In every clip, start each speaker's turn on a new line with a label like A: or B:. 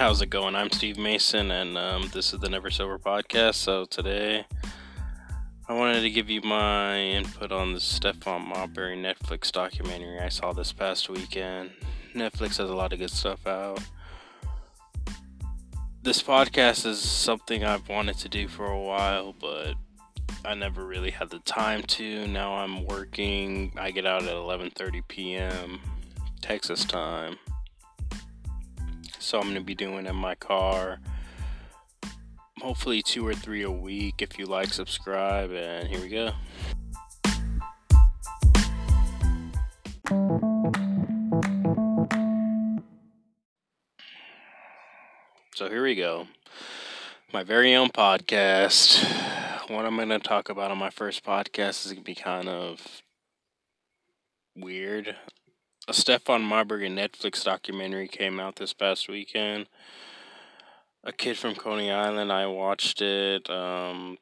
A: How's it going? I'm Steve Mason, and um, this is the Never Sober podcast. So today, I wanted to give you my input on the Stephon Marbury Netflix documentary I saw this past weekend. Netflix has a lot of good stuff out. This podcast is something I've wanted to do for a while, but I never really had the time to. Now I'm working. I get out at 11:30 p.m. Texas time so I'm going to be doing in my car. Hopefully, two or three a week. If you like, subscribe, and here we go. So, here we go. My very own podcast. What I'm going to talk about on my first podcast is going to be kind of weird a Stephon Marbury Netflix documentary came out this past weekend. A kid from Coney Island. I watched it. Um,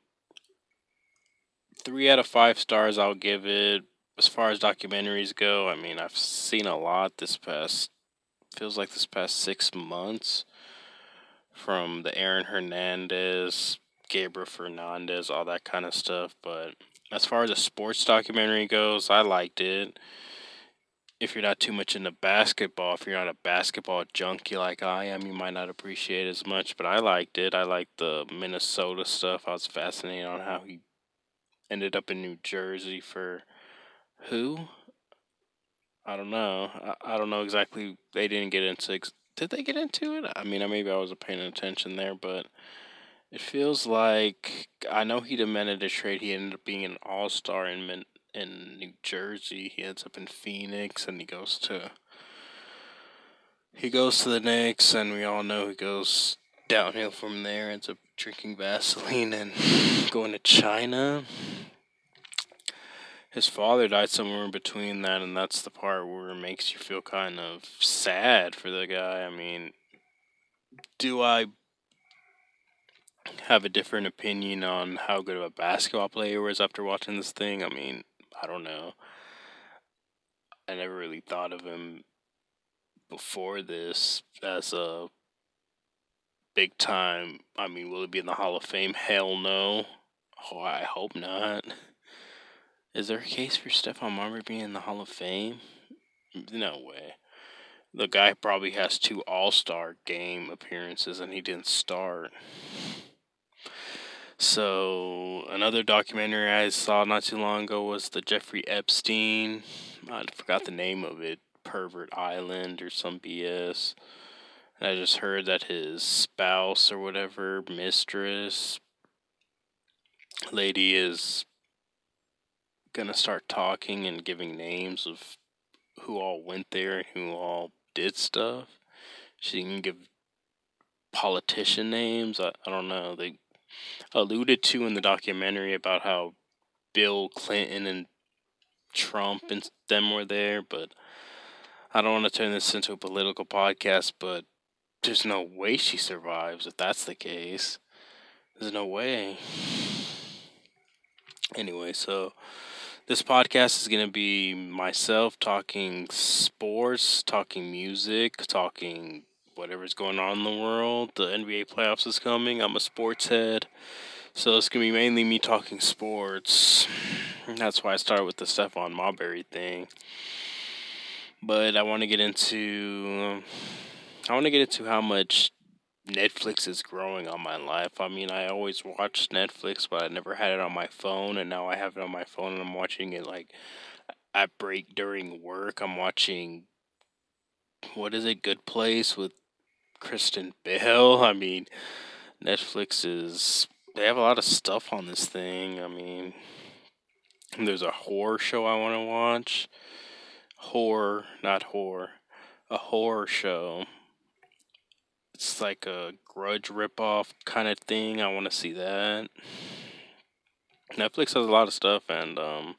A: three out of five stars. I'll give it. As far as documentaries go, I mean, I've seen a lot this past. Feels like this past six months. From the Aaron Hernandez, Gabriel Fernandez, all that kind of stuff. But as far as a sports documentary goes, I liked it if you're not too much into basketball, if you're not a basketball junkie like I am, you might not appreciate as much. But I liked it. I liked the Minnesota stuff. I was fascinated on how he ended up in New Jersey for who? I don't know. I, I don't know exactly. They didn't get into. Did they get into it? I mean, maybe I wasn't paying attention there, but it feels like I know he demanded a trade. He ended up being an all star in Min- in New Jersey. He ends up in Phoenix, and he goes to he goes to the Knicks, and we all know he goes downhill from there. Ends up drinking Vaseline and going to China. His father died somewhere in between that, and that's the part where it makes you feel kind of sad for the guy. I mean, do I have a different opinion on how good of a basketball player he was after watching this thing? I mean, I don't know. I never really thought of him before this as a big time. I mean, will he be in the Hall of Fame? Hell no. Oh, I hope not. Is there a case for Stephon Marbury being in the Hall of Fame? No way. The guy probably has two All Star game appearances and he didn't start. So another documentary I saw not too long ago was the Jeffrey Epstein. I forgot the name of it. Pervert Island or some BS. And I just heard that his spouse or whatever, mistress, lady is gonna start talking and giving names of who all went there and who all did stuff. She can give politician names. I, I don't know. They alluded to in the documentary about how Bill Clinton and Trump and them were there, but I don't want to turn this into a political podcast, but there's no way she survives if that's the case. There's no way. Anyway, so this podcast is going to be myself talking sports, talking music, talking whatever's going on in the world. The NBA playoffs is coming. I'm a sports head. So it's going to be mainly me talking sports. That's why I started with the Stephon Marbury thing. But I want to get into I want to get into how much Netflix is growing on my life. I mean, I always watched Netflix, but I never had it on my phone, and now I have it on my phone, and I'm watching it like at break during work. I'm watching what is it, Good Place with Kristen Bell. I mean, Netflix is they have a lot of stuff on this thing. I mean, there's a horror show I want to watch. Horror, not horror. A horror show. It's like a grudge ripoff kind of thing. I want to see that. Netflix has a lot of stuff, and um,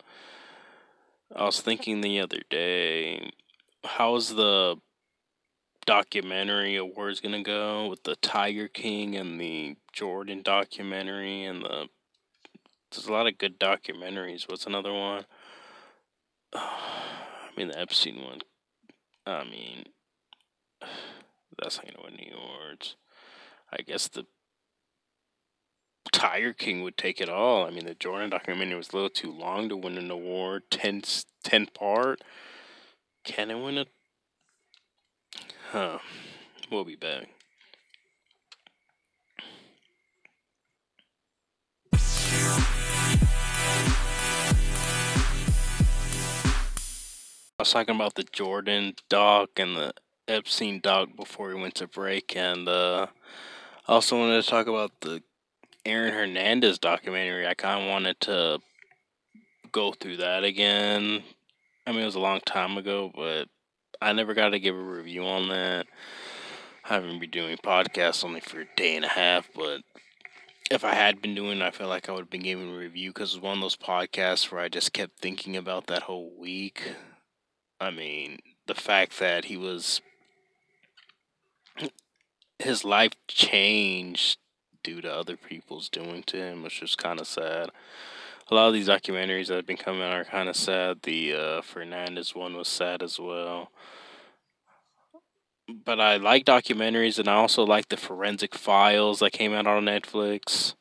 A: I was thinking the other day, how's the documentary awards gonna go with the Tiger King and the Jordan documentary and the there's a lot of good documentaries. What's another one? I mean the Epstein one. I mean that's not gonna win any awards. I guess the Tiger King would take it all. I mean, the Jordan documentary was a little too long to win an award. 10, 10 part. Can it win it? Huh. We'll be back. I was talking about the Jordan doc and the Epstein doc before we went to break, and uh, I also wanted to talk about the Aaron Hernandez documentary. I kind of wanted to go through that again. I mean, it was a long time ago, but I never got to give a review on that. I haven't been doing podcasts only for a day and a half, but if I had been doing, I feel like I would have been giving a review because it was one of those podcasts where I just kept thinking about that whole week. I mean, the fact that he was his life changed due to other people's doing to him, which was kind of sad. A lot of these documentaries that have been coming out are kind of sad. The uh, Fernandez one was sad as well. But I like documentaries, and I also like the Forensic Files that came out on Netflix.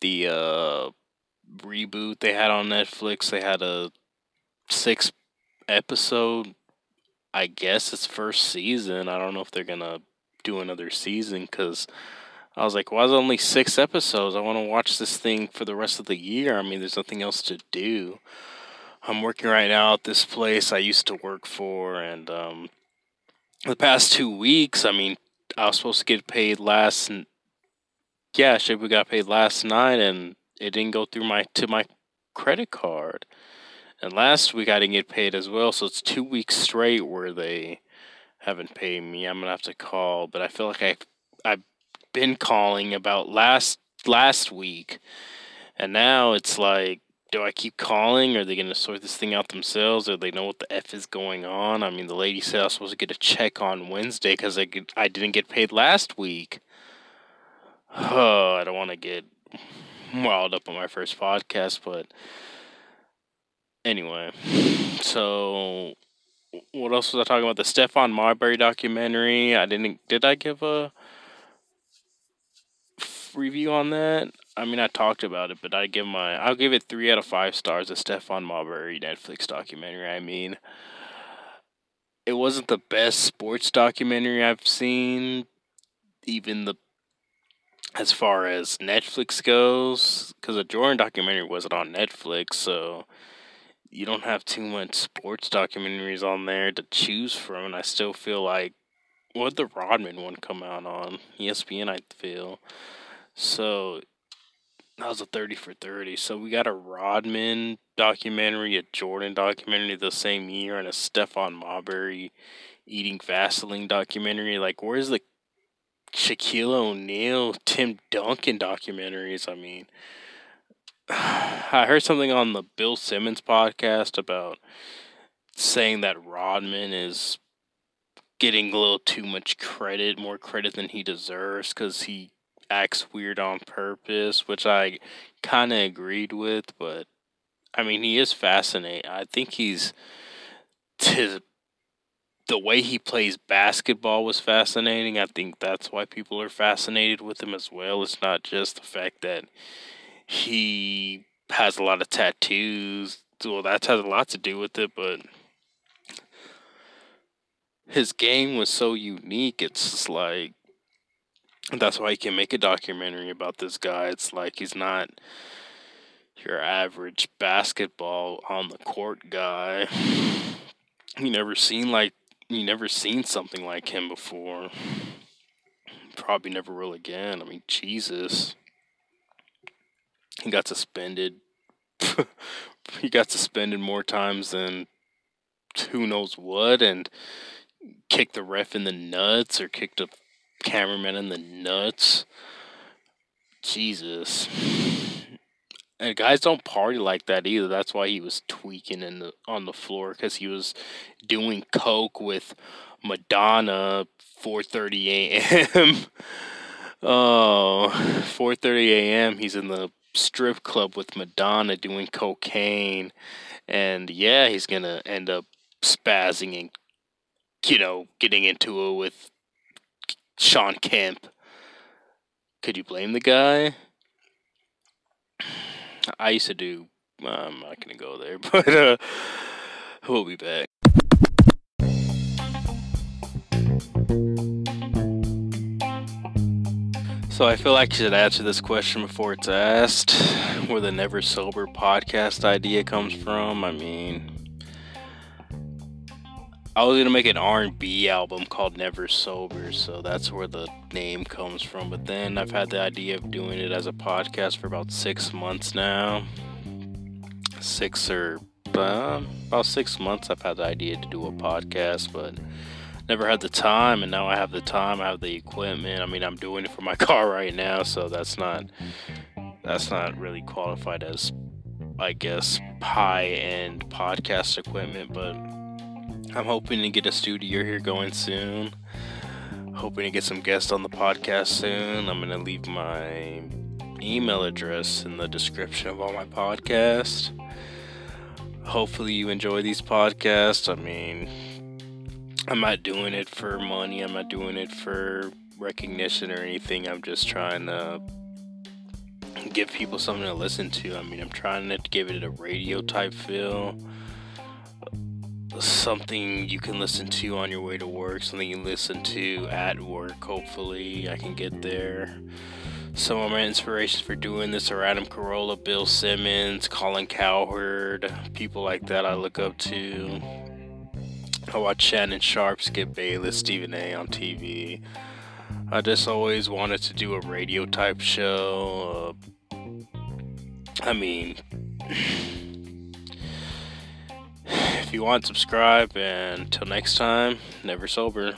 A: The uh, reboot they had on Netflix, they had a six episode. I guess it's first season. I don't know if they're gonna do another season because I was like, why is only six episodes? I want to watch this thing for the rest of the year. I mean, there's nothing else to do. I'm working right now at this place I used to work for, and um, the past two weeks, I mean, I was supposed to get paid last. Yeah, shit, we got paid last night, and it didn't go through my to my credit card. And last week I didn't get paid as well, so it's two weeks straight where they haven't paid me. I'm gonna have to call, but I feel like I I've been calling about last last week, and now it's like, do I keep calling? Are they gonna sort this thing out themselves? Or do they know what the f is going on? I mean, the lady said I was supposed to get a check on Wednesday because I I didn't get paid last week. Oh, I don't want to get wild up on my first podcast, but anyway, so what else was I talking about? The Stephon Marbury documentary. I didn't. Did I give a review on that? I mean, I talked about it, but I give my. I'll give it three out of five stars. The Stephon Marbury Netflix documentary. I mean, it wasn't the best sports documentary I've seen. Even the as far as Netflix goes, because the Jordan documentary wasn't on Netflix, so you don't have too much sports documentaries on there to choose from, and I still feel like what the Rodman one come out on ESPN? I feel so. That was a thirty for thirty. So we got a Rodman documentary, a Jordan documentary the same year, and a Stephon Marbury eating Vaseline documentary. Like, where's the Shaquille O'Neal, Tim Duncan documentaries? I mean, I heard something on the Bill Simmons podcast about saying that Rodman is getting a little too much credit, more credit than he deserves because he acts weird on purpose, which I kind of agreed with, but I mean, he is fascinating. I think he's to the way he plays basketball was fascinating. I think that's why people are fascinated with him as well. It's not just the fact that he has a lot of tattoos. Well, that has a lot to do with it, but his game was so unique. It's just like that's why he can make a documentary about this guy. It's like he's not your average basketball on the court guy. You never seen like you never seen something like him before. Probably never will again. I mean, Jesus. He got suspended. he got suspended more times than who knows what, and kicked the ref in the nuts or kicked a cameraman in the nuts. Jesus. And guys don't party like that either. That's why he was tweaking in the on the floor because he was doing coke with Madonna 4:30 a.m. oh, 4:30 a.m. He's in the strip club with Madonna doing cocaine, and yeah, he's gonna end up spazzing and you know getting into it with Shawn Kemp. Could you blame the guy? I used to do. I'm not gonna go there, but uh, we'll be back. So I feel like I should answer this question before it's asked. Where the Never Sober podcast idea comes from. I mean, I was gonna make an R&B album called Never Sober, so that's where the name comes from. But then I've had the idea of doing it as a podcast for about six months now. Six or uh, about six months. I've had the idea to do a podcast, but never had the time and now I have the time, I have the equipment. I mean, I'm doing it for my car right now, so that's not that's not really qualified as I guess high-end podcast equipment, but I'm hoping to get a studio here going soon. Hoping to get some guests on the podcast soon. I'm going to leave my email address in the description of all my podcasts. Hopefully you enjoy these podcasts. I mean, I'm not doing it for money. I'm not doing it for recognition or anything. I'm just trying to give people something to listen to. I mean, I'm trying to give it a radio type feel. Something you can listen to on your way to work, something you listen to at work. Hopefully, I can get there. Some of my inspirations for doing this are Adam Carolla, Bill Simmons, Colin Cowherd, people like that I look up to. I watch Shannon Sharpe, Skip Bayless, Stephen A on TV. I just always wanted to do a radio type show. Uh, I mean, if you want, subscribe. And until next time, never sober.